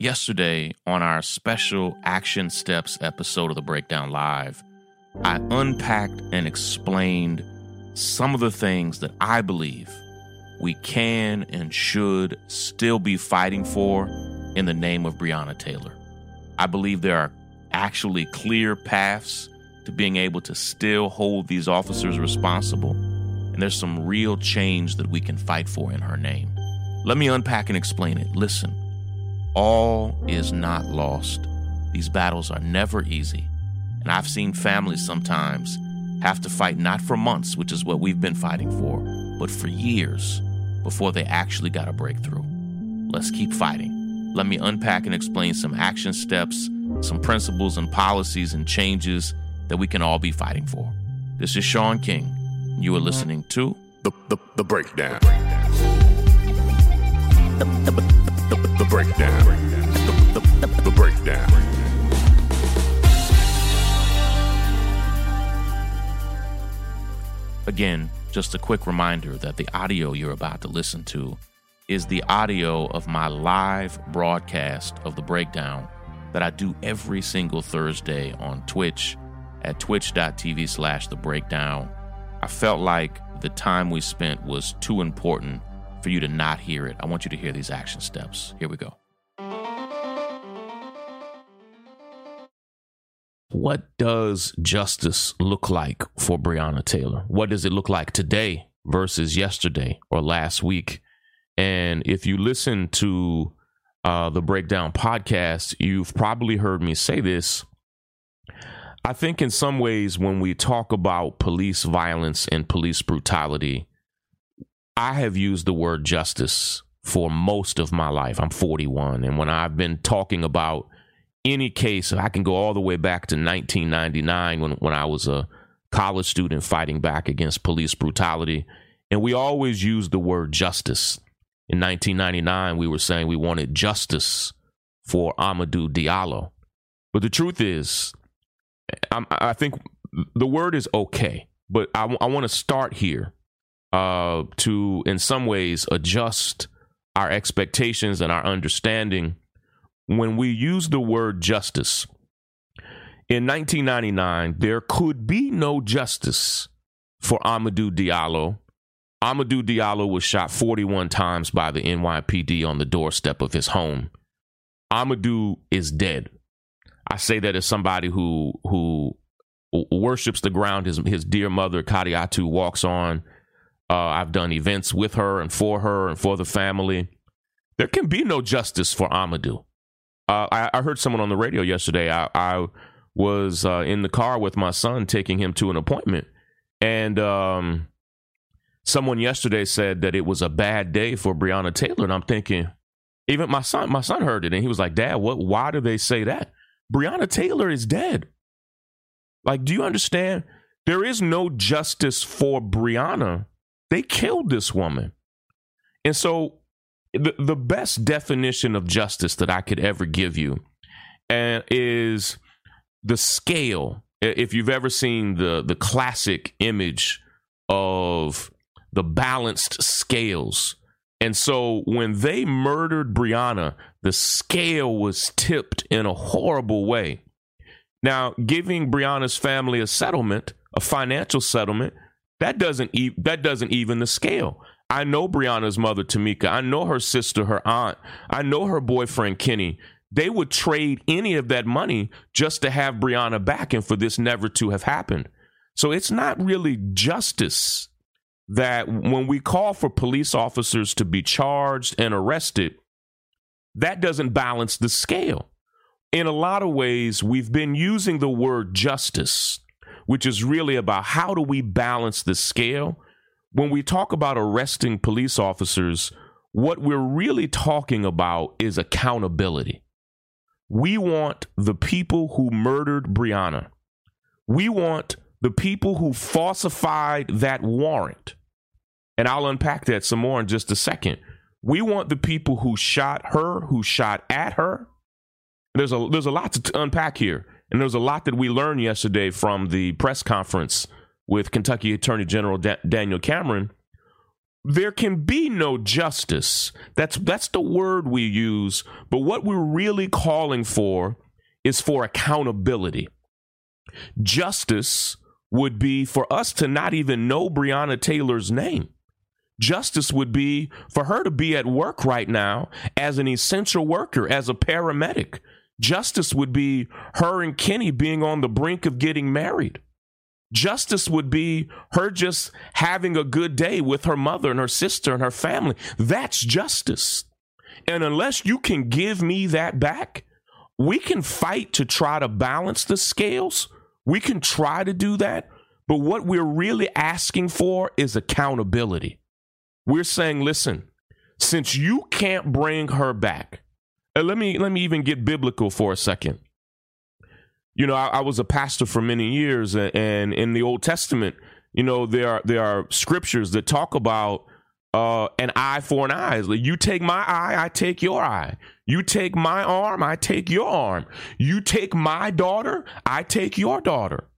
Yesterday, on our special Action Steps episode of the Breakdown Live, I unpacked and explained some of the things that I believe we can and should still be fighting for in the name of Breonna Taylor. I believe there are actually clear paths to being able to still hold these officers responsible, and there's some real change that we can fight for in her name. Let me unpack and explain it. Listen, all is not lost. These battles are never easy, and I've seen families sometimes have to fight not for months, which is what we've been fighting for, but for years before they actually got a breakthrough. Let's keep fighting. Let me unpack and explain some action steps, some principles and policies and changes that we can all be fighting for. This is Shaun King. You are listening to The, the, the breakdown. The, the, the, the breakdown. The, the, the, the breakdown. Again, just a quick reminder that the audio you're about to listen to is the audio of my live broadcast of the breakdown that I do every single Thursday on Twitch at twitch.tv slash the breakdown. I felt like the time we spent was too important for you to not hear it. I want you to hear these action steps. Here we go. What does justice look like for Breonna Taylor? What does it look like today versus yesterday or last week? And if you listen to uh, the Breakdown podcast, you've probably heard me say this. I think in some ways, when we talk about police violence and police brutality, I have used the word justice for most of my life. I'm 41. And when I've been talking about any case, I can go all the way back to 1999 when, when I was a college student fighting back against police brutality. And we always use the word justice. In 1999, we were saying we wanted justice for Amadou Diallo. But the truth is, I'm, i think the word is okay, but I, I want to start here uh, to, in some ways, adjust our expectations and our understanding when we use the word justice. In 1999, there could be no justice for Amadou Diallo. Amadou Diallo was shot 41 times by the NYPD on the doorstep of his home. Amadou is dead. I say that as somebody who who worships the ground his his dear mother Kadiatou walks on. Uh, I've done events with her and for her and for the family. There can be no justice for Amadou. Uh, I, I, heard someone on the radio yesterday. I, I was uh, in the car with my son taking him to an appointment, and um, someone yesterday said that it was a bad day for Breonna Taylor. And I'm thinking, even my son, my son heard it, and he was like, "Dad, what? Why do they say that?" Breonna Taylor is dead. Like, do you understand? There is no justice for Breonna. They killed this woman. And so the, the best definition of justice that I could ever give you uh, is the scale. If you've ever seen the the classic image of the balanced scales. And so when they murdered Breonna, the scale was tipped in a horrible way. Now, giving Breonna's family a settlement, a financial settlement, that doesn't e- that doesn't even the scale. I know Breonna's mother Tamika. I know her sister, her aunt. I know her boyfriend Kenny. They would trade any of that money just to have Breonna back and for this never to have happened. So it's not really justice that when we call for police officers to be charged and arrested, that doesn't balance the scale. In a lot of ways, we've been using the word justice, which is really about how do we balance the scale. When we talk about arresting police officers, what we're really talking about is accountability. We want the people who murdered Breonna. We want the people who falsified that warrant. And I'll unpack that some more in just a second. We want the people who shot her, who shot at her. There's a there's a lot to unpack here, and there's a lot that we learned yesterday from the press conference with Kentucky Attorney General da- Daniel Cameron. there can be no justice. That's that's the word we use, but what we're really calling for is for accountability. Justice would be for us to not even know Breonna Taylor's name. Justice would be for her to be at work right now as an essential worker, as a paramedic. Justice would be her and Kenny being on the brink of getting married. Justice would be her just having a good day with her mother and her sister and her family. That's justice. And unless you can give me that back, we can fight to try to balance the scales. We can try to do that. But what we're really asking for is accountability. We're saying, listen, since you can't bring her back, and let me let me even get biblical for a second. You know, I, I was a pastor for many years, and, and in the Old Testament, you know, there are there are scriptures that talk about uh, an eye for an eye. Like, you take my eye, I take your eye. You take my arm, I take your arm. You take my daughter, I take your daughter.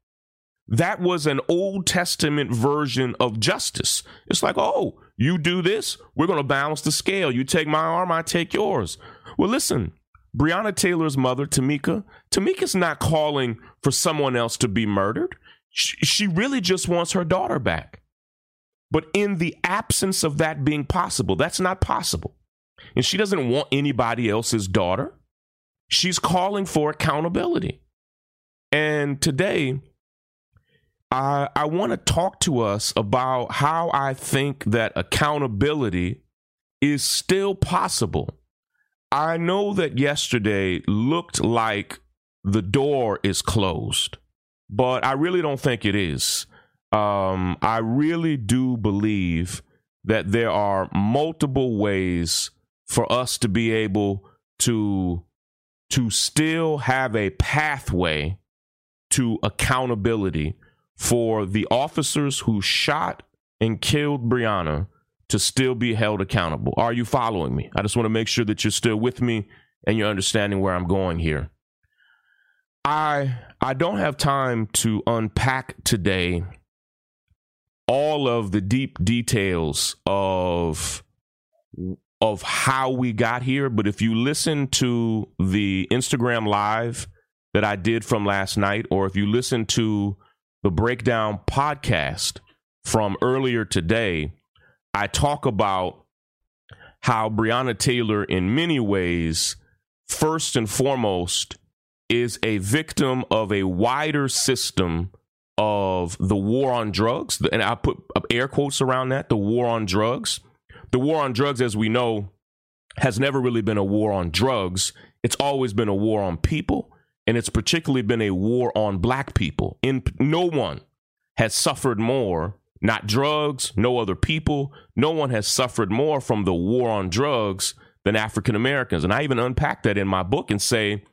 That was an Old Testament version of justice. It's like, oh, you do this, we're going to balance the scale. You take my arm, I take yours. Well, listen, Breonna Taylor's mother, Tamika, Tamika's not calling for someone else to be murdered. She, she really just wants her daughter back. But in the absence of that being possible, that's not possible. And she doesn't want anybody else's daughter. She's calling for accountability. And today, I, I want to talk to us about how I think that accountability is still possible. I know that yesterday looked like the door is closed, but I really don't think it is. Um, I really do believe that there are multiple ways for us to be able to to still have a pathway to accountability for the officers who shot and killed Breonna to still be held accountable. Are you following me? I just want to make sure that you're still with me and you're understanding where I'm going here. I I don't have time to unpack today all of the deep details of of how we got here, but if you listen to the Instagram live that I did from last night or if you listen to the Breakdown podcast from earlier today, I talk about how Breonna Taylor, in many ways, first and foremost, is a victim of a wider system of the war on drugs. And I put air quotes around that the war on drugs. The war on drugs, as we know, has never really been a war on drugs, it's always been a war on people and it's particularly been a war on black people. In no one has suffered more, not drugs, no other people, no one has suffered more from the war on drugs than African Americans. And I even unpack that in my book and say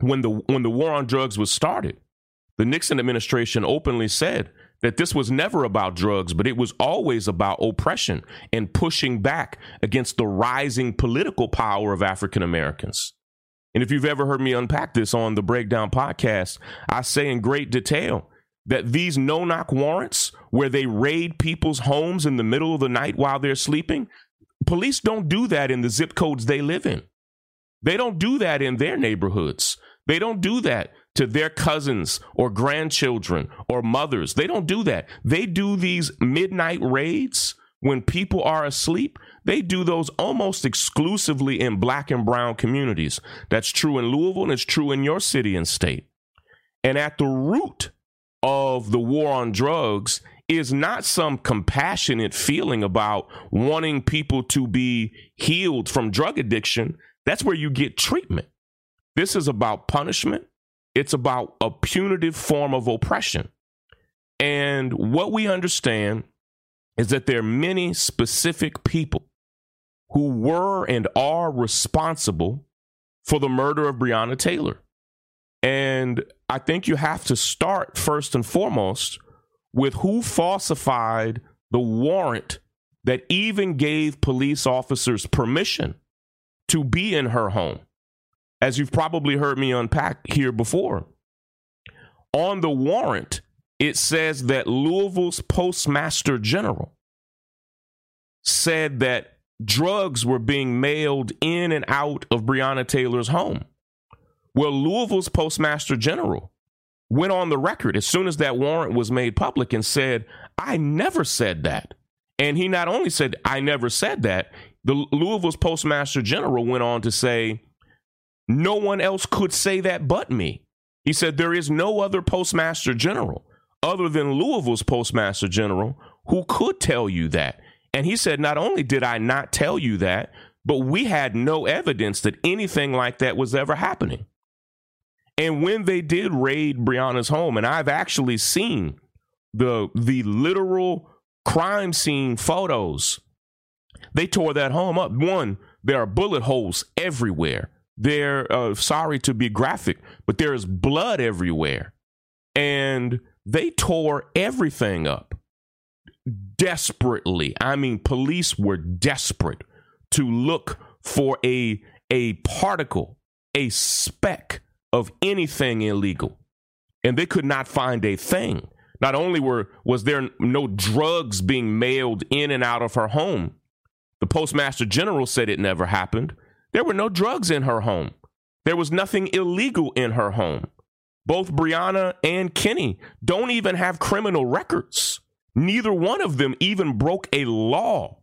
when the when the war on drugs was started, the Nixon administration openly said that this was never about drugs, but it was always about oppression and pushing back against the rising political power of African Americans. And if you've ever heard me unpack this on the Breakdown podcast, I say in great detail that these no knock warrants, where they raid people's homes in the middle of the night while they're sleeping, police don't do that in the zip codes they live in. They don't do that in their neighborhoods. They don't do that to their cousins or grandchildren or mothers. They don't do that. They do these midnight raids when people are asleep they do those almost exclusively in black and brown communities. That's true in Louisville and it's true in your city and state. And at the root of the war on drugs is not some compassionate feeling about wanting people to be healed from drug addiction. That's where you get treatment. This is about punishment, it's about a punitive form of oppression. And what we understand is that there are many specific people who were and are responsible for the murder of Breonna Taylor. And I think you have to start first and foremost with who falsified the warrant that even gave police officers permission to be in her home. As you've probably heard me unpack here before. On the warrant, it says that Louisville's postmaster general said that drugs were being mailed in and out of Breonna Taylor's home. Well, Louisville's postmaster general went on the record as soon as that warrant was made public and said, I never said that. And he not only said, I never said that, the Louisville's postmaster general went on to say, no one else could say that but me. He said, there is no other postmaster general other than Louisville's postmaster general who could tell you that. And he said, not only did I not tell you that, but we had no evidence that anything like that was ever happening. And when they did raid Breonna's home, and I've actually seen the the literal crime scene photos, they tore that home up. One, there are bullet holes everywhere. They're uh, sorry to be graphic, but there is blood everywhere, and they tore everything up desperately. I mean, police were desperate to look for a a particle, a speck of anything illegal. And they could not find a thing. Not only were was there no drugs being mailed in and out of her home, the postmaster general said it never happened. There were no drugs in her home. There was nothing illegal in her home. Both Breonna and Kenny don't even have criminal records. Neither one of them even broke a law.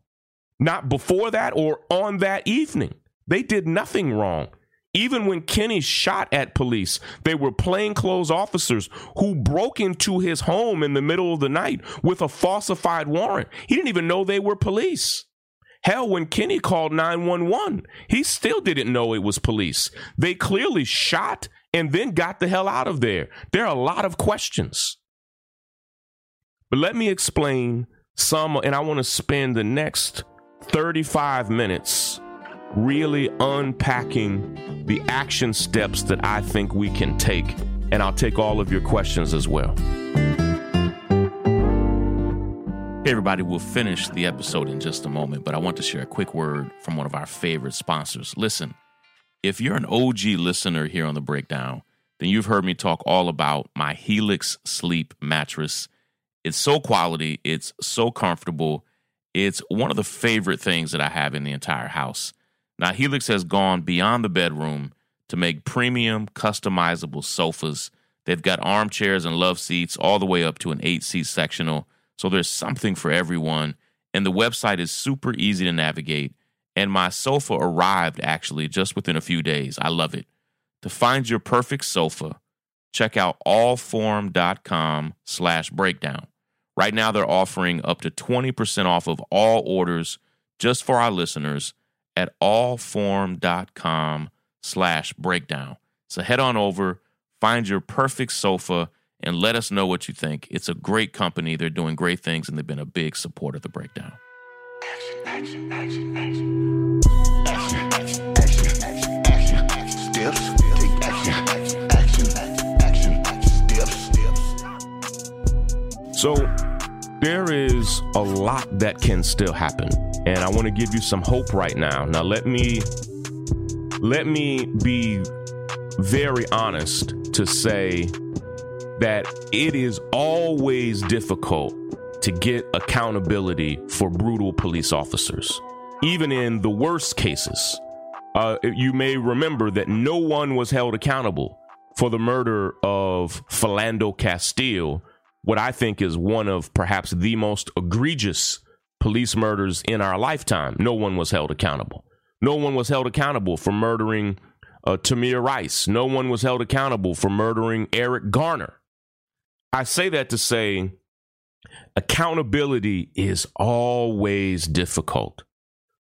Not before that or on that evening. They did nothing wrong. Even when Kenny shot at police, they were plainclothes officers who broke into his home in the middle of the night with a falsified warrant. He didn't even know they were police. Hell, when Kenny called 911, he still didn't know it was police. They clearly shot and then got the hell out of there. There are a lot of questions. But let me explain some, and I want to spend the next 35 minutes really unpacking the action steps that I think we can take. And I'll take all of your questions as well. Hey, everybody, we'll finish the episode in just a moment, but I want to share a quick word from one of our favorite sponsors. Listen, if you're an OG listener here on the breakdown, then you've heard me talk all about my Helix Sleep mattress. It's so quality, it's so comfortable. It's one of the favorite things that I have in the entire house. Now, Helix has gone beyond the bedroom to make premium, customizable sofas. They've got armchairs and love seats all the way up to an eight seat sectional. So there's something for everyone. And the website is super easy to navigate. And my sofa arrived actually just within a few days. I love it. To find your perfect sofa, check out allform.com slash breakdown. Right now, they're offering up to 20% off of all orders just for our listeners at allform.com slash breakdown. So head on over, find your perfect sofa, and let us know what you think. It's a great company. They're doing great things, and they've been a big support of the breakdown. Action, action, action, So there is a lot that can still happen. And I want to give you some hope right now. Now let me let me be very honest to say that it is always difficult to get accountability for brutal police officers. Even in the worst cases, uh, you may remember that no one was held accountable for the murder of Philando Castile what I think is one of perhaps the most egregious police murders in our lifetime. No one was held accountable. No one was held accountable for murdering uh, Tamir Rice. No one was held accountable for murdering Eric Garner. I say that to say accountability is always difficult,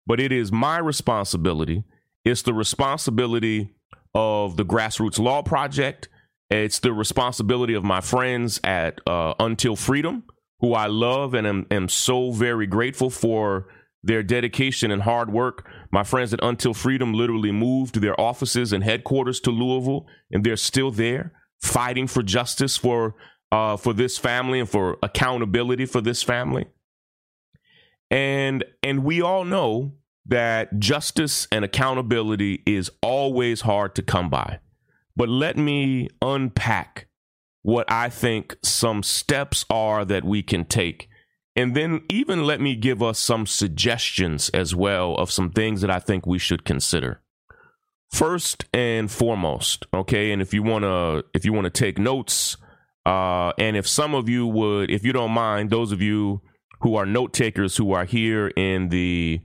but it is my responsibility. It's the responsibility of the Grassroots Law Project. It's the responsibility of my friends at uh, Until Freedom, who I love and am, am so very grateful for their dedication and hard work. My friends at Until Freedom literally moved their offices and headquarters to Louisville, and they're still there fighting for justice for uh, for this family and for accountability for this family. And and we all know that justice and accountability is always hard to come by. But let me unpack what I think some steps are that we can take And then even let me give us some suggestions as well of some things that I think we should consider. First and foremost, okay, and if you want to if you want to take notes uh and if some of you would if you don't mind those of you who are note takers who are here in the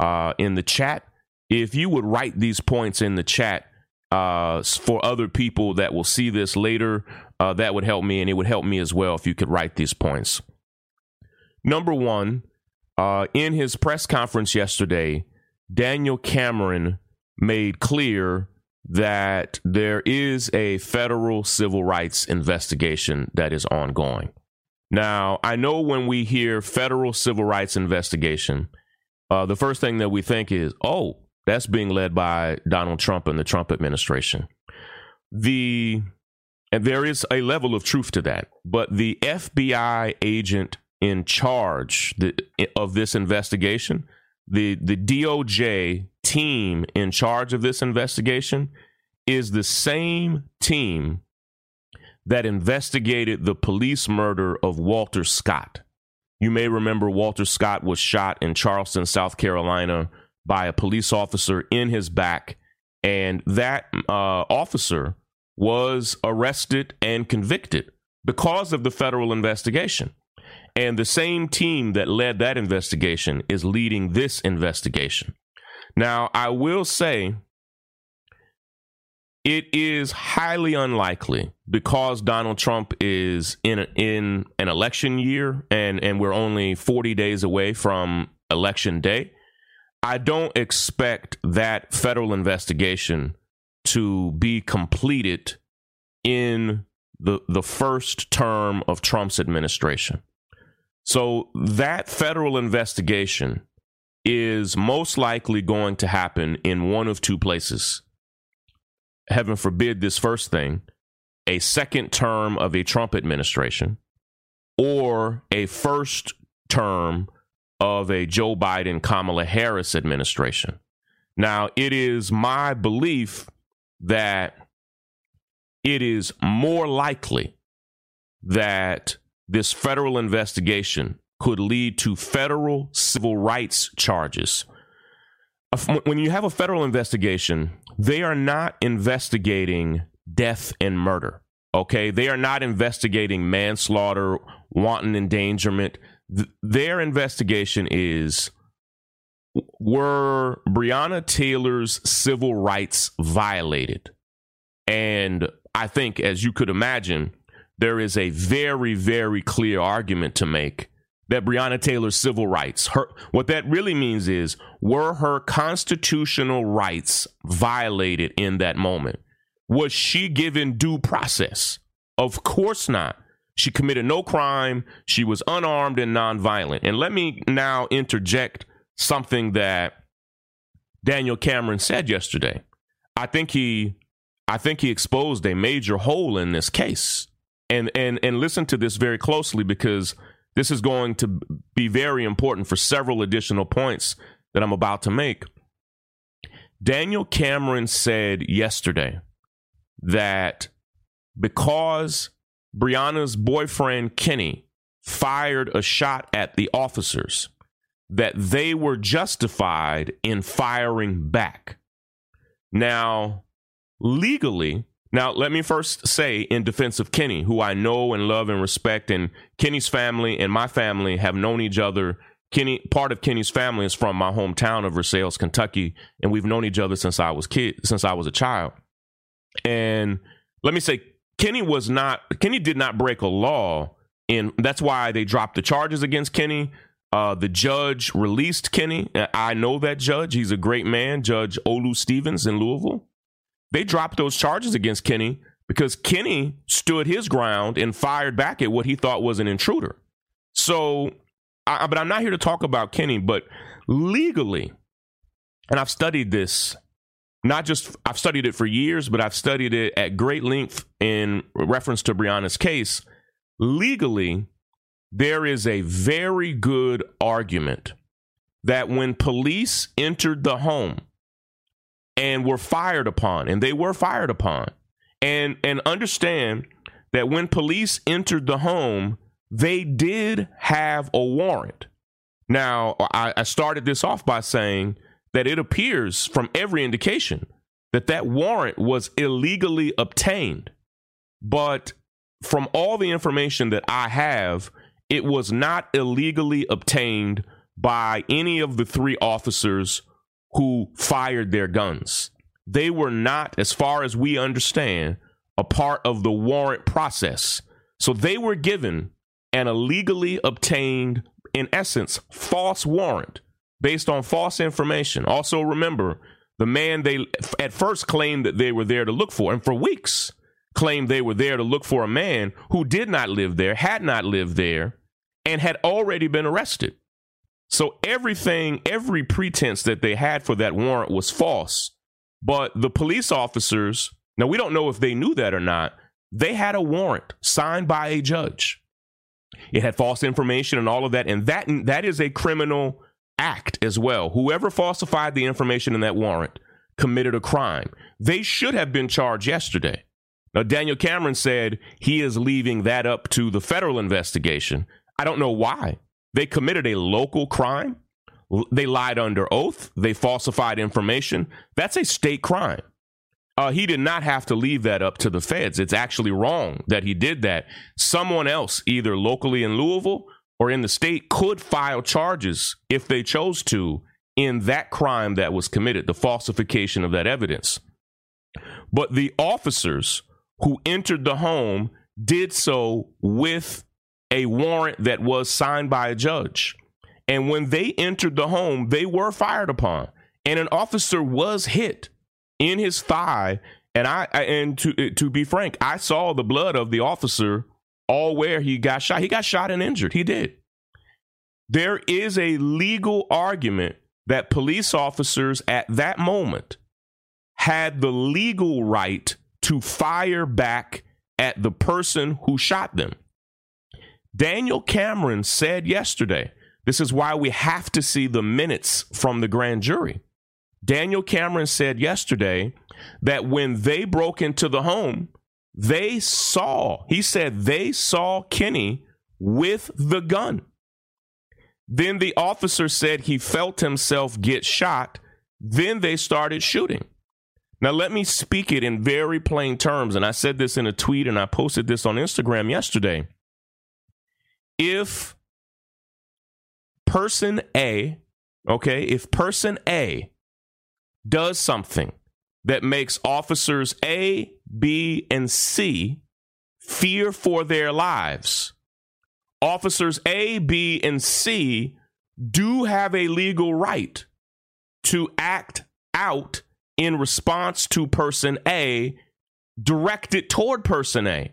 uh in the chat, if you would write these points in the chat uh, for other people that will see this later, uh, that would help me, and it would help me as well if you could write these points. Number one, uh, in his press conference yesterday, Daniel Cameron made clear that there is a federal civil rights investigation that is ongoing. Now, I know when we hear federal civil rights investigation, uh, the first thing that we think is, oh, that's being led by Donald Trump and the Trump administration. The and there is a level of truth to that, but the FBI agent in charge the, of this investigation, the the DOJ team in charge of this investigation is the same team that investigated the police murder of Walter Scott. You may remember Walter Scott was shot in Charleston, South Carolina by a police officer in his back, and that uh, officer was arrested and convicted because of the federal investigation. And the same team that led that investigation is leading this investigation. Now, I will say it is highly unlikely because Donald Trump is in a, in an election year and and we're only 40 days away from election day I don't expect that federal investigation to be completed in the the first term of Trump's administration. So that federal investigation is most likely going to happen in one of two places. Heaven forbid this first thing, a second term of a Trump administration or a first term of a Joe Biden Kamala Harris administration. Now, it is my belief that it is more likely that this federal investigation could lead to federal civil rights charges. When you have a federal investigation, they are not investigating death and murder. Okay. They are not investigating manslaughter, wanton endangerment th- their investigation is were Breonna Taylor's civil rights violated? And I think, as you could imagine, there is a very, very clear argument to make that Breonna Taylor's civil rights, her, what that really means is, were her constitutional rights violated in that moment? Was she given due process? Of course not. She committed no crime. She was unarmed and nonviolent. And let me now interject something that Daniel Cameron said yesterday. I think he I think he exposed a major hole in this case. And and and listen to this very closely because this is going to be very important for several additional points that I'm about to make. Daniel Cameron said yesterday that because Breonna's boyfriend, Kenny, fired a shot at the officers, that they were justified in firing back. Now, legally, now let me first say in defense of Kenny, who I know and love and respect, and Kenny's family and my family have known each other. Kenny, part of Kenny's family is from my hometown of Versailles, Kentucky, and we've known each other since I was kid, since I was a child. And let me say, Kenny was not Kenny did not break a law, and that's why they dropped the charges against Kenny. Uh, the judge released Kenny. I know that judge; he's a great man, Judge Olu Stevens in Louisville. They dropped those charges against Kenny because Kenny stood his ground and fired back at what he thought was an intruder. So, I, but I'm not here to talk about Kenny, but legally, and I've studied this not just I've studied it for years, but I've studied it at great length in reference to Breonna's case. Legally, there is a very good argument that when police entered the home and were fired upon, and they were fired upon, and and understand that when police entered the home, they did have a warrant. Now, I, I started this off by saying that it appears from every indication that that warrant was illegally obtained. But from all the information that I have, it was not illegally obtained by any of the three officers who fired their guns. They were not, as far as we understand, a part of the warrant process. So they were given an illegally obtained, in essence, false warrant based on false information. Also, remember, the man they at first claimed that they were there to look for, and for weeks claimed they were there to look for a man who did not live there, had not lived there, and had already been arrested. So everything, every pretense that they had for that warrant was false. But the police officers, now we don't know if they knew that or not, they had a warrant signed by a judge. It had false information and all of that, and that that is a criminal act as well. Whoever falsified the information in that warrant committed a crime. They should have been charged yesterday. Now, Daniel Cameron said he is leaving that up to the federal investigation. I don't know why. They committed a local crime. They lied under oath. They falsified information. That's a state crime. Uh, he did not have to leave that up to the feds. It's actually wrong that he did that. Someone else, either locally in Louisville or in the state, could file charges if they chose to in that crime that was committed, the falsification of that evidence. But the officers who entered the home did so with a warrant that was signed by a judge. And when they entered the home, they were fired upon. And an officer was hit in his thigh. And I, and to to be frank, I saw the blood of the officer all where he got shot. He got shot and injured. He did. There is a legal argument that police officers at that moment had the legal right to fire back at the person who shot them. Daniel Cameron said yesterday, this is why we have to see the minutes from the grand jury. Daniel Cameron said yesterday that when they broke into the home, they saw, he said they saw Kenny with the gun. Then the officer said he felt himself get shot. Then they started shooting. Now, let me speak it in very plain terms. And I said this in a tweet and I posted this on Instagram yesterday. If person A, okay, if person A does something that makes officers A, B, and C fear for their lives, officers A, B, and C do have a legal right to act out in response to person A directed toward person A.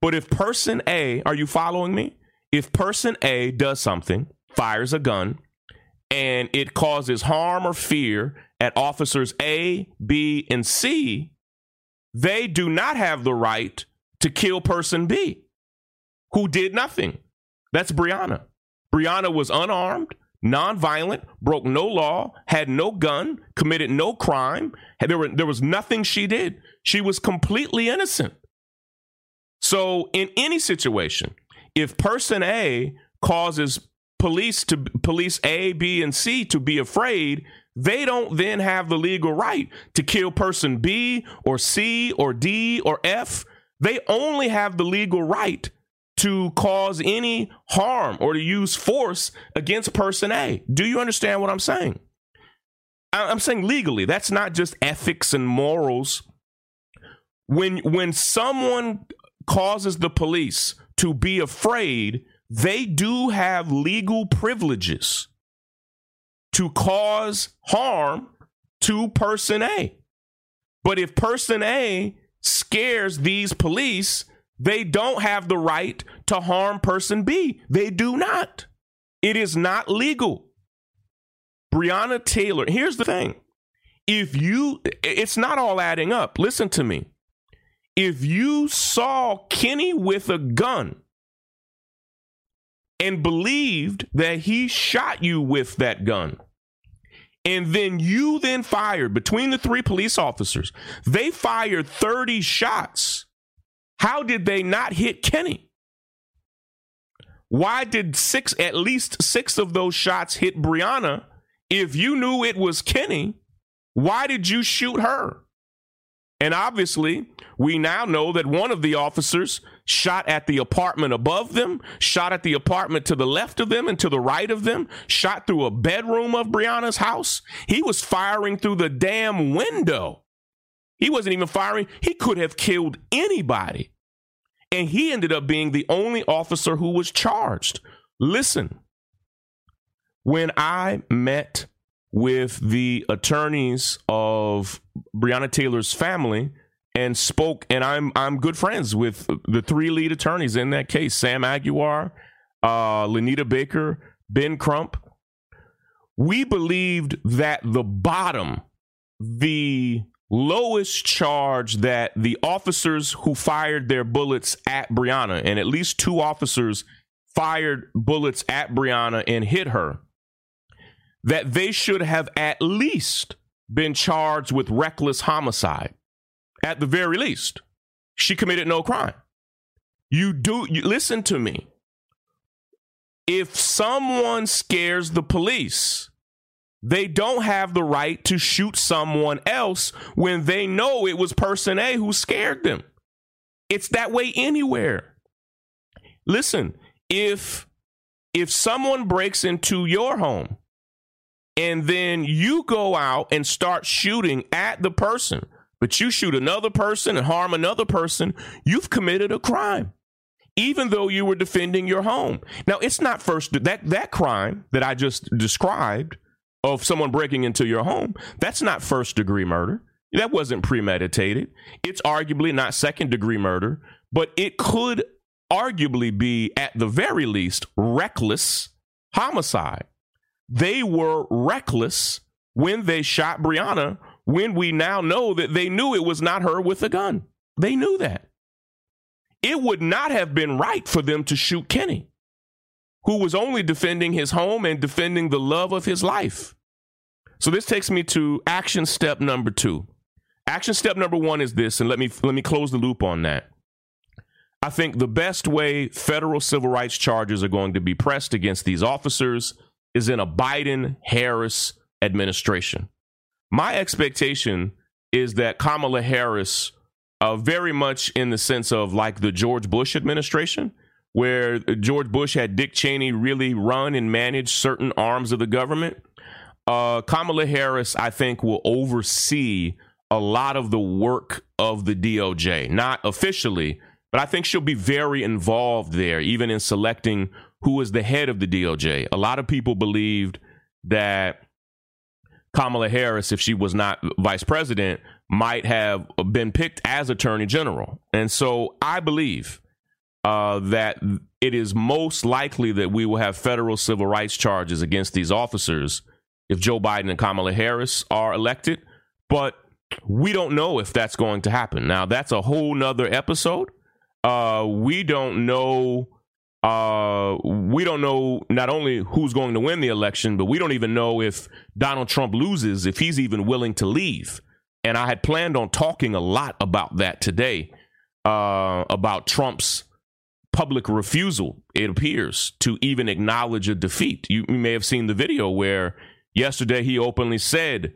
But if person A, are you following me? If person A does something, fires a gun, and it causes harm or fear at officers A, B, and C, they do not have the right to kill person B, who did nothing. That's Breonna. Breonna was unarmed, nonviolent, broke no law, had no gun, committed no crime. There, were, there was nothing she did. She was completely innocent. So, in any situation, if person A causes police to police A, B, and C to be afraid, they don't then have the legal right to kill person B or C or D or F. They only have the legal right to cause any harm or to use force against person A. Do you understand what I'm saying? I'm saying legally. That's not just ethics and morals. When when someone causes the police to be afraid, they do have legal privileges to cause harm to person A. But if person A scares these police, they don't have the right to harm person B. They do not. It is not legal. Breonna Taylor, here's the thing. If you, it's not all adding up. Listen to me. If you saw Kenny with a gun and believed that he shot you with that gun, and then you then fired between the three police officers, they fired 30 shots how did they not hit Kenny? Why did six, at least six of those shots hit Breonna If you knew it was Kenny, why did you shoot her? And obviously, we now know that one of the officers shot at the apartment above them, shot at the apartment to the left of them and to the right of them, shot through a bedroom of Breonna's house. He was firing through the damn window. He wasn't even firing. He could have killed anybody. And he ended up being the only officer who was charged. Listen, when I met with the attorneys of Breonna Taylor's family and spoke, and I'm I'm good friends with the three lead attorneys in that case: Sam Aguiar, uh, Lonita Baker, Ben Crump. We believed that the bottom, the lowest charge that the officers who fired their bullets at Breonna, and at least two officers fired bullets at Breonna and hit her that they should have at least been charged with reckless homicide. At the very least, she committed no crime. You do you, listen to me. If someone scares the police, they don't have the right to shoot someone else when they know it was person A who scared them. It's that way anywhere. Listen, if if someone breaks into your home and then you go out and start shooting at the person, but you shoot another person and harm another person, you've committed a crime. Even though you were defending your home. Now, it's not first that that crime that I just described of someone breaking into your home, that's not first degree murder. That wasn't premeditated. It's arguably not second degree murder, but it could arguably be, at the very least, reckless homicide. They were reckless when they shot Breonna, when we now know that they knew it was not her with a gun. They knew that. It would not have been right for them to shoot Kenny, who was only defending his home and defending the love of his life. So this takes me to action step number two. Action step number one is this, and let me let me close the loop on that. I think the best way federal civil rights charges are going to be pressed against these officers is in a Biden Harris administration. My expectation is that Kamala Harris, uh, very much in the sense of like the George Bush administration, where George Bush had Dick Cheney really run and manage certain arms of the government. Uh, Kamala Harris, I think, will oversee a lot of the work of the DOJ, not officially, but I think she'll be very involved there, even in selecting who is the head of the DOJ. A lot of people believed that Kamala Harris, if she was not vice president, might have been picked as attorney general. And so I believe uh, that it is most likely that we will have federal civil rights charges against these officers if Joe Biden and Kamala Harris are elected. But we don't know if that's going to happen. Now, that's a whole nother episode. Uh, we don't know uh, we don't know not only who's going to win the election, but we don't even know if Donald Trump loses, if he's even willing to leave. And I had planned on talking a lot about that today, uh, about Trump's public refusal, it appears, to even acknowledge a defeat. You, you may have seen the video where yesterday he openly said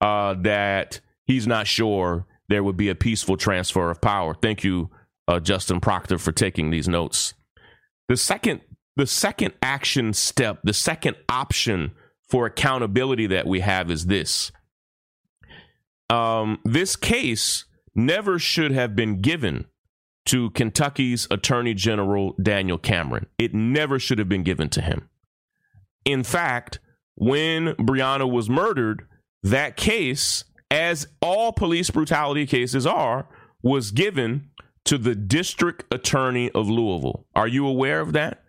uh, that he's not sure there would be a peaceful transfer of power. Thank you, uh, Justin Proctor, for taking these notes. The second the second action step, the second option for accountability that we have is this. Um, this case never should have been given to Kentucky's Attorney General Daniel Cameron. It never should have been given to him. In fact, when Breonna was murdered, that case, as all police brutality cases are, was given to the district attorney of Louisville. Are you aware of that?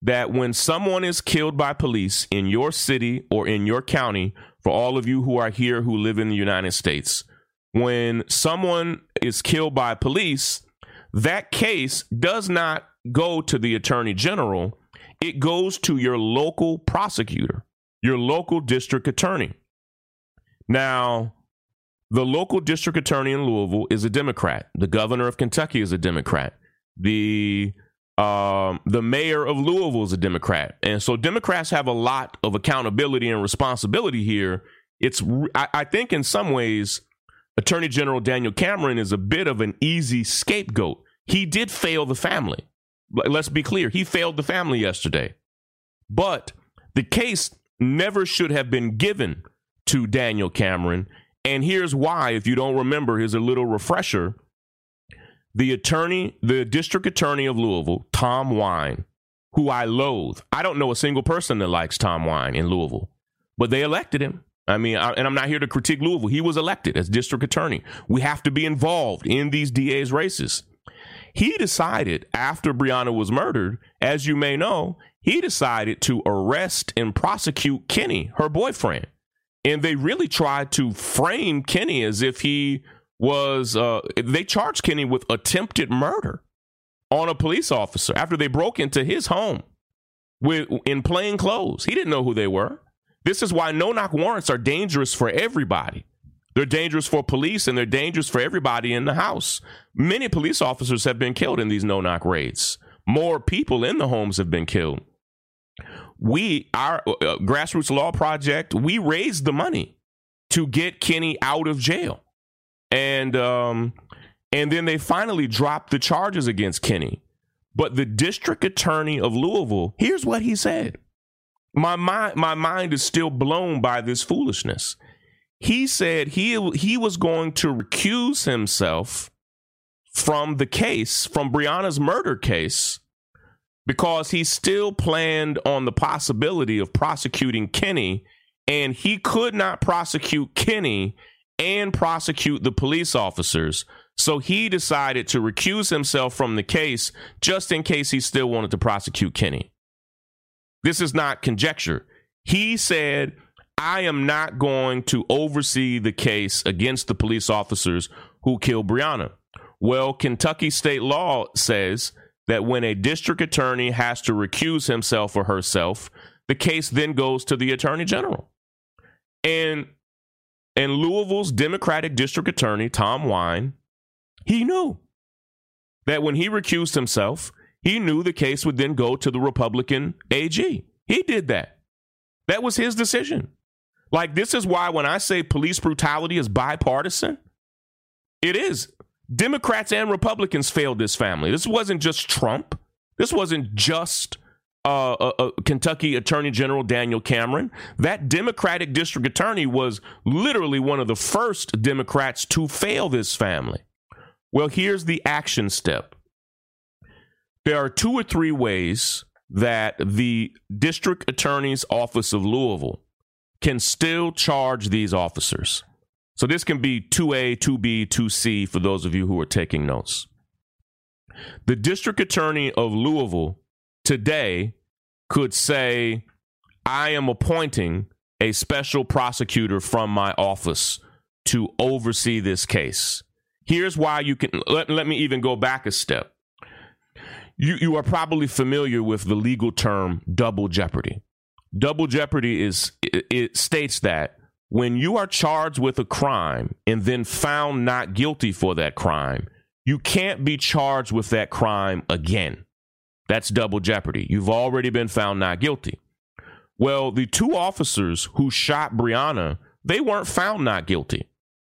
That when someone is killed by police in your city or in your county, for all of you who are here who live in the United States, when someone is killed by police, that case does not go to the attorney general, it goes to your local prosecutor, your local district attorney. Now, the local district attorney in Louisville is a Democrat. The governor of Kentucky is a Democrat. The Um, the mayor of Louisville is a Democrat, and so Democrats have a lot of accountability and responsibility here. It's, I, I think, in some ways, Attorney General Daniel Cameron is a bit of an easy scapegoat. He did fail the family. Let's be clear, he failed the family yesterday, but the case never should have been given to Daniel Cameron. And here's why. If you don't remember, here's a little refresher the attorney, the district attorney of Louisville, Tom Wine, who I loathe. I don't know a single person that likes Tom Wine in Louisville, but they elected him. I mean, I, and I'm not here to critique Louisville. He was elected as district attorney. We have to be involved in these DA's races. He decided after Breonna was murdered, as you may know, he decided to arrest and prosecute Kenny, her boyfriend. And they really tried to frame Kenny as if he was uh, they charged Kenny with attempted murder on a police officer after they broke into his home with in plain clothes. He didn't know who they were. This is why no knock warrants are dangerous for everybody. They're dangerous for police and they're dangerous for everybody in the house. Many police officers have been killed in these no knock raids. More people in the homes have been killed. We, our uh, uh grassroots law project, we raised the money to get Kenny out of jail and um, and then they finally dropped the charges against Kenny. But the district attorney of Louisville, here's what he said. My mind, my mind is still blown by this foolishness. He said he he was going to recuse himself from the case, from Breonna's murder case, because he still planned on the possibility of prosecuting Kenny, and he could not prosecute Kenny and prosecute the police officers. So he decided to recuse himself from the case just in case he still wanted to prosecute Kenny. This is not conjecture. He said, I am not going to oversee the case against the police officers who killed Breonna. Well, Kentucky state law says that when a district attorney has to recuse himself or herself, the case then goes to the attorney general. And and Louisville's Democratic District Attorney, Tom Wine, he knew that when he recused himself, he knew the case would then go to the Republican AG. He did that. That was his decision. Like, this is why when I say police brutality is bipartisan, it is. Democrats and Republicans failed this family. This wasn't just Trump. This wasn't just uh, uh, uh, Kentucky Attorney General Daniel Cameron. That Democratic district attorney was literally one of the first Democrats to fail this family. Well, here's the action step there are two or three ways that the district attorney's office of Louisville can still charge these officers. So this can be 2A, 2B, 2C for those of you who are taking notes. The district attorney of Louisville today could say, I am appointing a special prosecutor from my office to oversee this case. Here's why you can let, let me even go back a step. You, you are probably familiar with the legal term double jeopardy. Double jeopardy is it, it states that when you are charged with a crime and then found not guilty for that crime, you can't be charged with that crime again. That's double jeopardy. You've already been found not guilty. Well, the two officers who shot Breonna, they weren't found not guilty.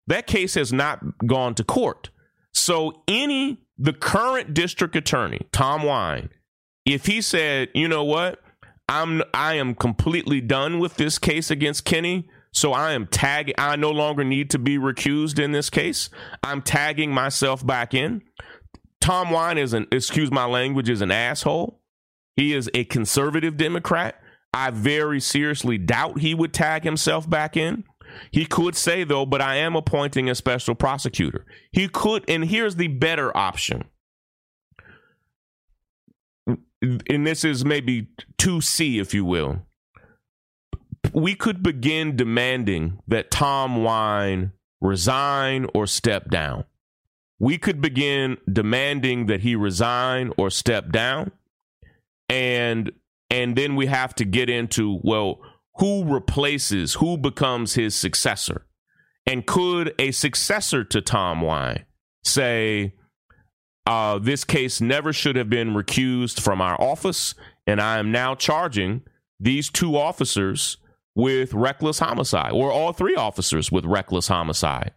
That case has not gone to court. So any the current district attorney, Tom Wine, if he said, "You know what? I'm I am completely done with this case against Kenny, so I am tagging I no longer need to be recused in this case. I'm tagging myself back in." Tom Wine is an, excuse my language, is an asshole. He is a conservative Democrat. I very seriously doubt he would tag himself back in. He could say, though, but I am appointing a special prosecutor. He could, and here's the better option. And this is maybe 2C, if you will. We could begin demanding that Tom Wine resign or step down. We could begin demanding that he resign or step down. And and then we have to get into well who replaces who becomes his successor? And could a successor to Tom Wine say uh, this case never should have been recused from our office, and I am now charging these two officers with reckless homicide, or all three officers with reckless homicide.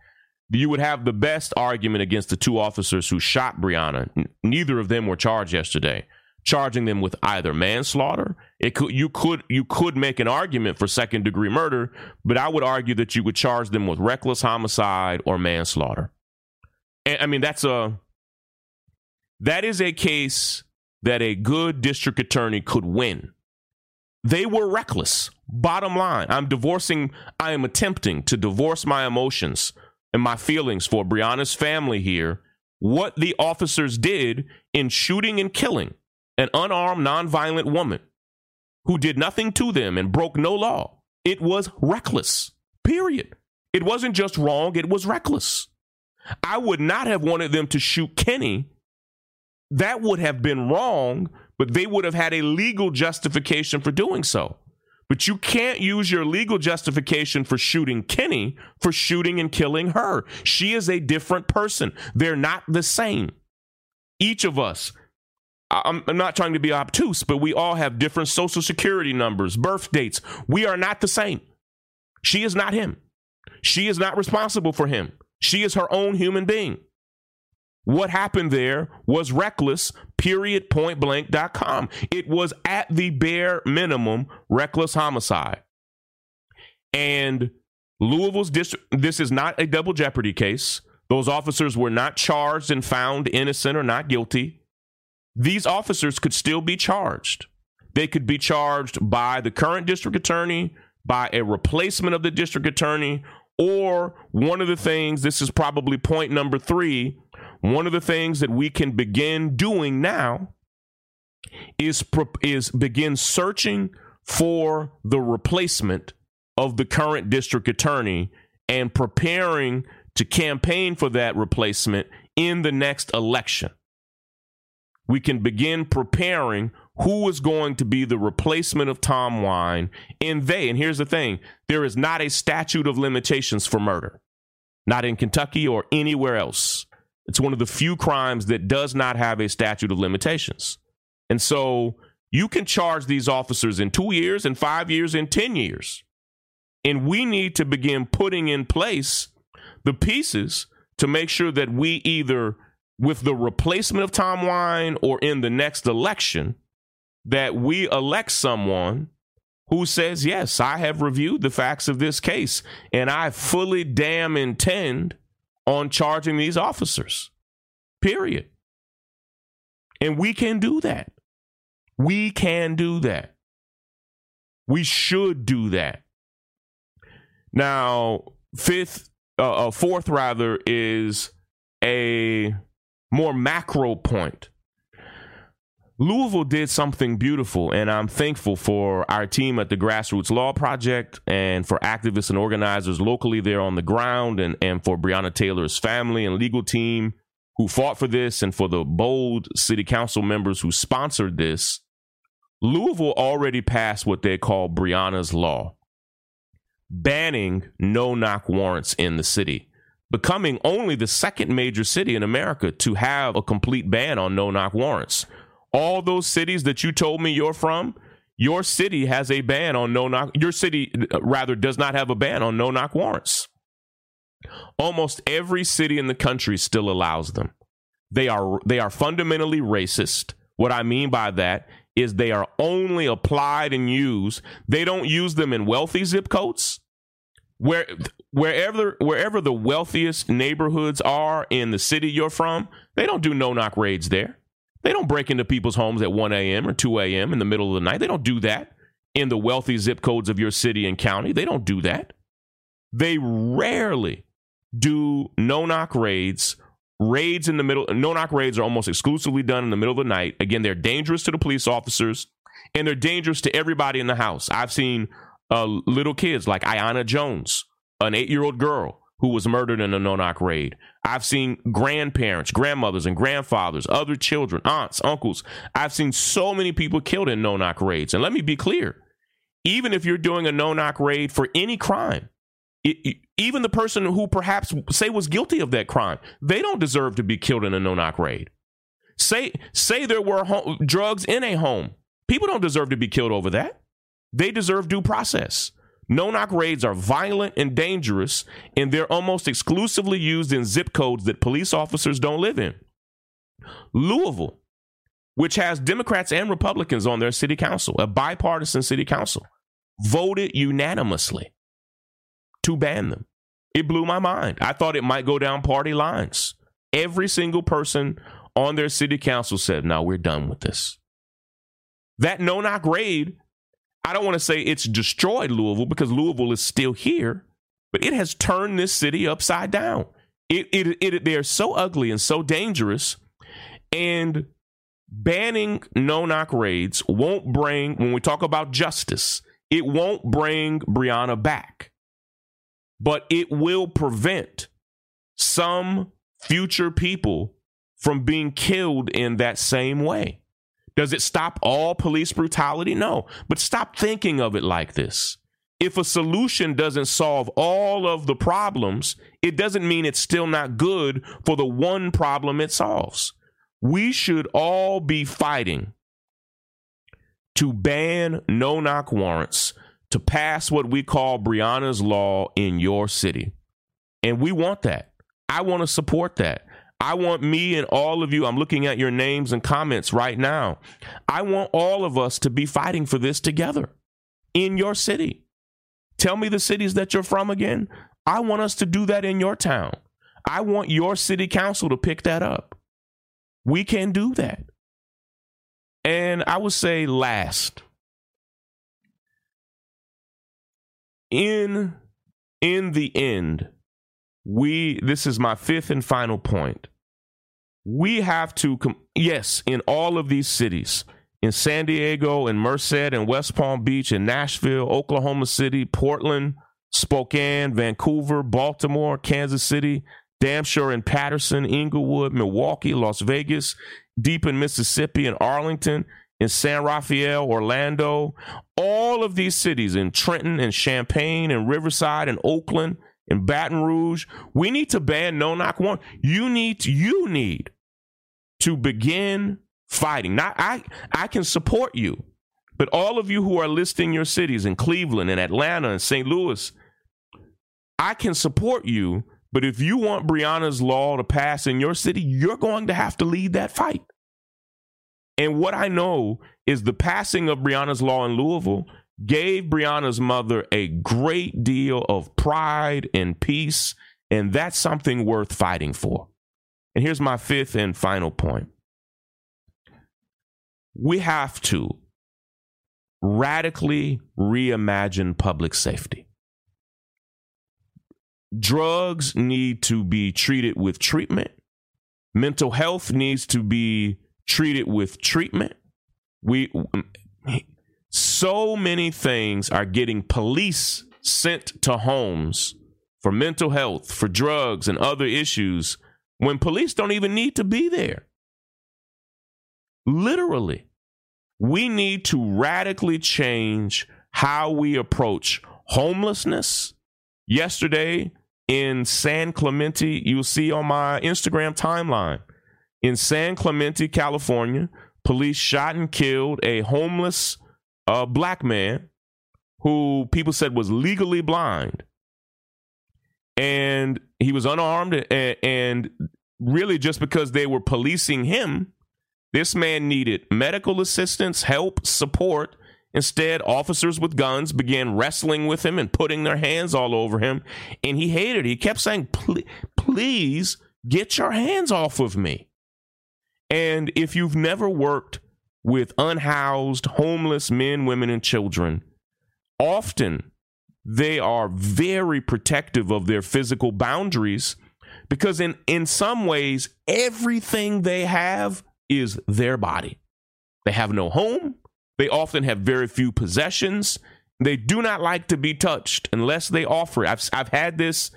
You would have the best argument against the two officers who shot Breonna. Neither of them were charged yesterday charging them with either manslaughter. It could you could you could make an argument for second degree murder, but I would argue that you would charge them with reckless homicide or manslaughter. And I mean that's a that is a case that a good district attorney could win. They were reckless. Bottom line, I'm divorcing I am attempting to divorce my emotions and my feelings for Breonna's family here. What the officers did in shooting and killing an unarmed, nonviolent woman who did nothing to them and broke no law. It was reckless, period. It wasn't just wrong, it was reckless. I would not have wanted them to shoot Kenny. That would have been wrong, but they would have had a legal justification for doing so. But you can't use your legal justification for shooting Kenny for shooting and killing her. She is a different person. They're not the same. Each of us I'm not trying to be obtuse, but we all have different social security numbers, birth dates. We are not the same. She is not him. She is not responsible for him. She is her own human being. What happened there was reckless, period, point blank.com. It was at the bare minimum reckless homicide. And Louisville's district, this is not a double jeopardy case. Those officers were not charged and found innocent or not guilty these officers could still be charged. They could be charged by the current district attorney, by a replacement of the district attorney, or one of the things, this is probably point number three, one of the things that we can begin doing now is, is begin searching for the replacement of the current district attorney and preparing to campaign for that replacement in the next election we can begin preparing who is going to be the replacement of Tom Wine. And they, and here's the thing there is not a statute of limitations for murder, not in Kentucky or anywhere else. It's one of the few crimes that does not have a statute of limitations. And so you can charge these officers in two years, in five years, in 10 years. And we need to begin putting in place the pieces to make sure that we either with the replacement of Tom Wine or in the next election that we elect someone who says, Yes, I have reviewed the facts of this case and I fully damn intend on charging these officers. Period. And we can do that. We can do that. We should do that. Now, fifth, uh, uh fourth rather, is a more macro point. Louisville did something beautiful, and I'm thankful for our team at the Grassroots Law Project and for activists and organizers locally there on the ground, and, and for Breonna Taylor's family and legal team who fought for this, and for the bold city council members who sponsored this. Louisville already passed what they call Breonna's Law, banning no knock warrants in the city becoming only the second major city in America to have a complete ban on no knock warrants. All those cities that you told me you're from, your city has a ban on no knock. Your city, uh, rather, does not have a ban on no knock warrants. Almost every city in the country still allows them. They are they are fundamentally racist. What I mean by that is they are only applied and used. They don't use them in wealthy zip codes where wherever wherever the wealthiest neighborhoods are in the city you're from, they don't do no knock raids there. They don't break into people's homes at 1 a.m. or 2 a.m. in the middle of the night. They don't do that in the wealthy zip codes of your city and county. They don't do that. They rarely do no knock raids. Raids in the middle, no knock raids are almost exclusively done in the middle of the night. Again, they're dangerous to the police officers and they're dangerous to everybody in the house. I've seen uh, little kids like Aiyana Jones, an eight year old girl who was murdered in a no knock raid. I've seen grandparents, grandmothers, and grandfathers, other children, aunts, uncles. I've seen so many people killed in no knock raids. And let me be clear even if you're doing a no knock raid for any crime, it, even the person who perhaps say was guilty of that crime, they don't deserve to be killed in a no knock raid. Say say there were drugs in a home. People don't deserve to be killed over that. They deserve due process. No knock raids are violent and dangerous, and they're almost exclusively used in zip codes that police officers don't live in. Louisville, which has Democrats and Republicans on their city council, a bipartisan city council, voted unanimously to ban them. It blew my mind. I thought it might go down party lines. Every single person on their city council said, no, we're done with this. That no knock raid, I don't want to say it's destroyed Louisville because Louisville is still here, but it has turned this city upside down. It, it, it, they're so ugly and so dangerous. And banning no knock raids won't bring, when we talk about justice, it won't bring Breonna back, but it will prevent some future people from being killed in that same way. Does it stop all police brutality? No, but stop thinking of it like this. If a solution doesn't solve all of the problems, it doesn't mean it's still not good for the one problem it solves. We should all be fighting to ban no knock warrants to pass what we call Breonna's Law in your city. And we want that. I want to support that. I want me and all of you, I'm looking at your names and comments right now. I want all of us to be fighting for this together in your city. Tell me the cities that you're from again. I want us to do that in your town. I want your city council to pick that up. We can do that. And I would say last in in the end we this is my fifth and final point we have to com- yes in all of these cities in san diego and merced and west palm beach and nashville oklahoma city portland spokane vancouver baltimore kansas city damn sure in patterson inglewood milwaukee las vegas deep in mississippi in arlington in San Rafael, Orlando, all of these cities in Trenton and Champaign and Riverside and Oakland and Baton Rouge, we need to ban no knock one. You need to, you need to begin fighting. Not I I can support you, but all of you who are listing your cities in Cleveland and Atlanta and St. Louis, I can support you, but if you want Breonna's law to pass in your city, you're going to have to lead that fight. And what I know is the passing of Breonna's Law in Louisville gave Breonna's mother a great deal of pride and peace. And that's something worth fighting for. And here's my fifth and final point we have to radically reimagine public safety. Drugs need to be treated with treatment. Mental health needs to be treated with treatment. We so many things are getting police sent to homes for mental health, for drugs and other issues when police don't even need to be there. Literally, we need to radically change how we approach homelessness. Yesterday in San Clemente, you'll see on my Instagram timeline, in San Clemente, California, police shot and killed a homeless uh, black man who people said was legally blind. And he was unarmed, and, and really just because they were policing him, this man needed medical assistance, help, support. Instead, officers with guns began wrestling with him and putting their hands all over him. And he hated it. He kept saying, Please get your hands off of me. And if you've never worked with unhoused, homeless men, women, and children, often they are very protective of their physical boundaries because, in, in some ways, everything they have is their body. They have no home. They often have very few possessions. They do not like to be touched unless they offer it. I've, I've had this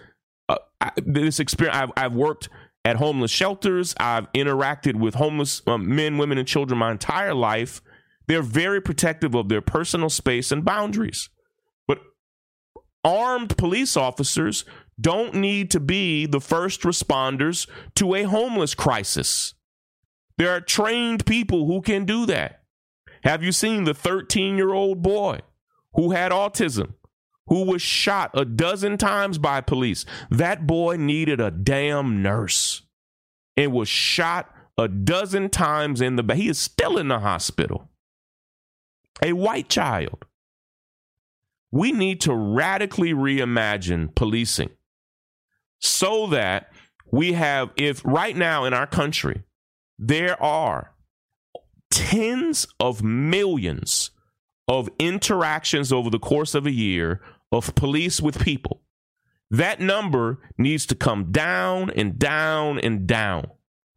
uh, this experience. I've, I've worked at homeless shelters. I've interacted with homeless um, men, women, and children my entire life. They're very protective of their personal space and boundaries. But armed police officers don't need to be the first responders to a homeless crisis. There are trained people who can do that. Have you seen the 13 year old boy who had autism, who was shot a dozen times by police? That boy needed a damn nurse and was shot a dozen times in the back. He is still in the hospital. A white child. We need to radically reimagine policing so that we have, if right now in our country, there are tens of millions of interactions over the course of a year of police with people. That number needs to come down and down and down.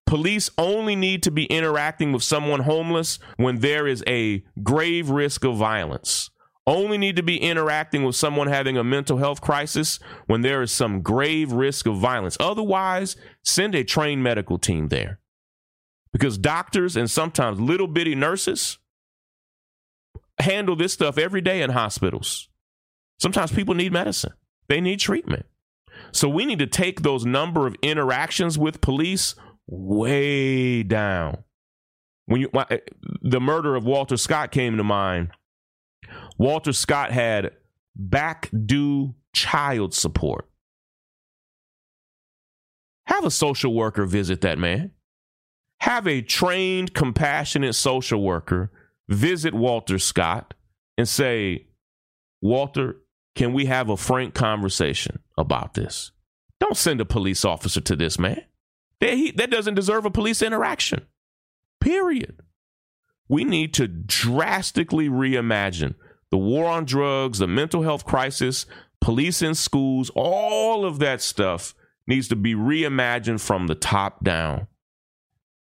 Police only need to be interacting with someone homeless when there is a grave risk of violence. Only need to be interacting with someone having a mental health crisis when there is some grave risk of violence. Otherwise, send a trained medical team there. Because doctors and sometimes little bitty nurses handle this stuff every day in hospitals. Sometimes people need medicine, they need treatment. So we need to take those number of interactions with police way down. When you the murder of Walter Scott came to mind, Walter Scott had back due child support. Have a social worker visit that man. Have a trained, compassionate social worker visit Walter Scott and say, Walter, can we have a frank conversation about this? Don't send a police officer to this man. That, he, that doesn't deserve a police interaction. Period. We need to drastically reimagine the war on drugs, the mental health crisis, police in schools, all of that stuff needs to be reimagined from the top down.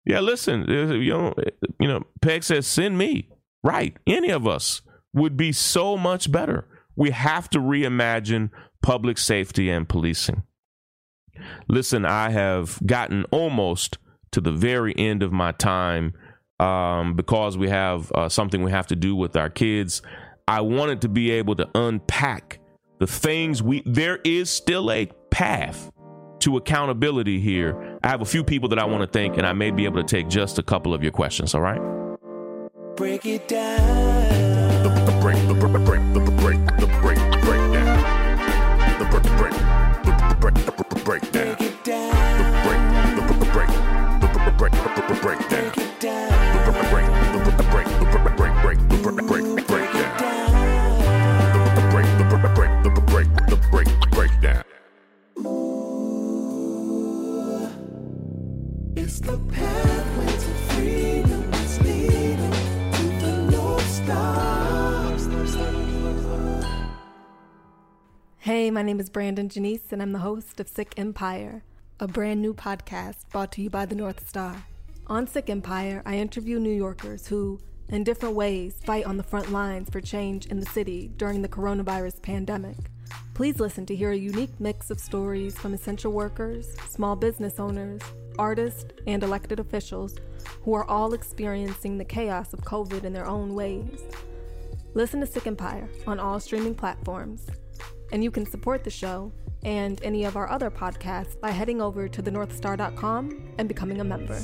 Yeah, listen, uh, you know, you know, Peg says, send me. Right. Any of us would be so much better. We have to reimagine public safety and policing. Listen, I have gotten almost to the very end of my time um, because we have uh, something we have to do with our kids. I wanted to be able to unpack the things we, there is still a path to accountability here. I have a few people that I want to thank, and I may be able to take just a couple of your questions, all right? Break it down. The, the break, break, break, break, break, is Brandon Janice, and I'm the host of Sick Empire, a brand new podcast brought to you by the North Star. On Sick Empire, I interview New Yorkers who, in different ways, fight on the front lines for change in the city during the coronavirus pandemic. Please listen to hear a unique mix of stories from essential workers, small business owners, artists, and elected officials who are all experiencing the chaos of COVID in their own ways. Listen to Sick Empire on all streaming platforms and you can support the show and any of our other podcasts by heading over to thenorthstar.com and becoming a member.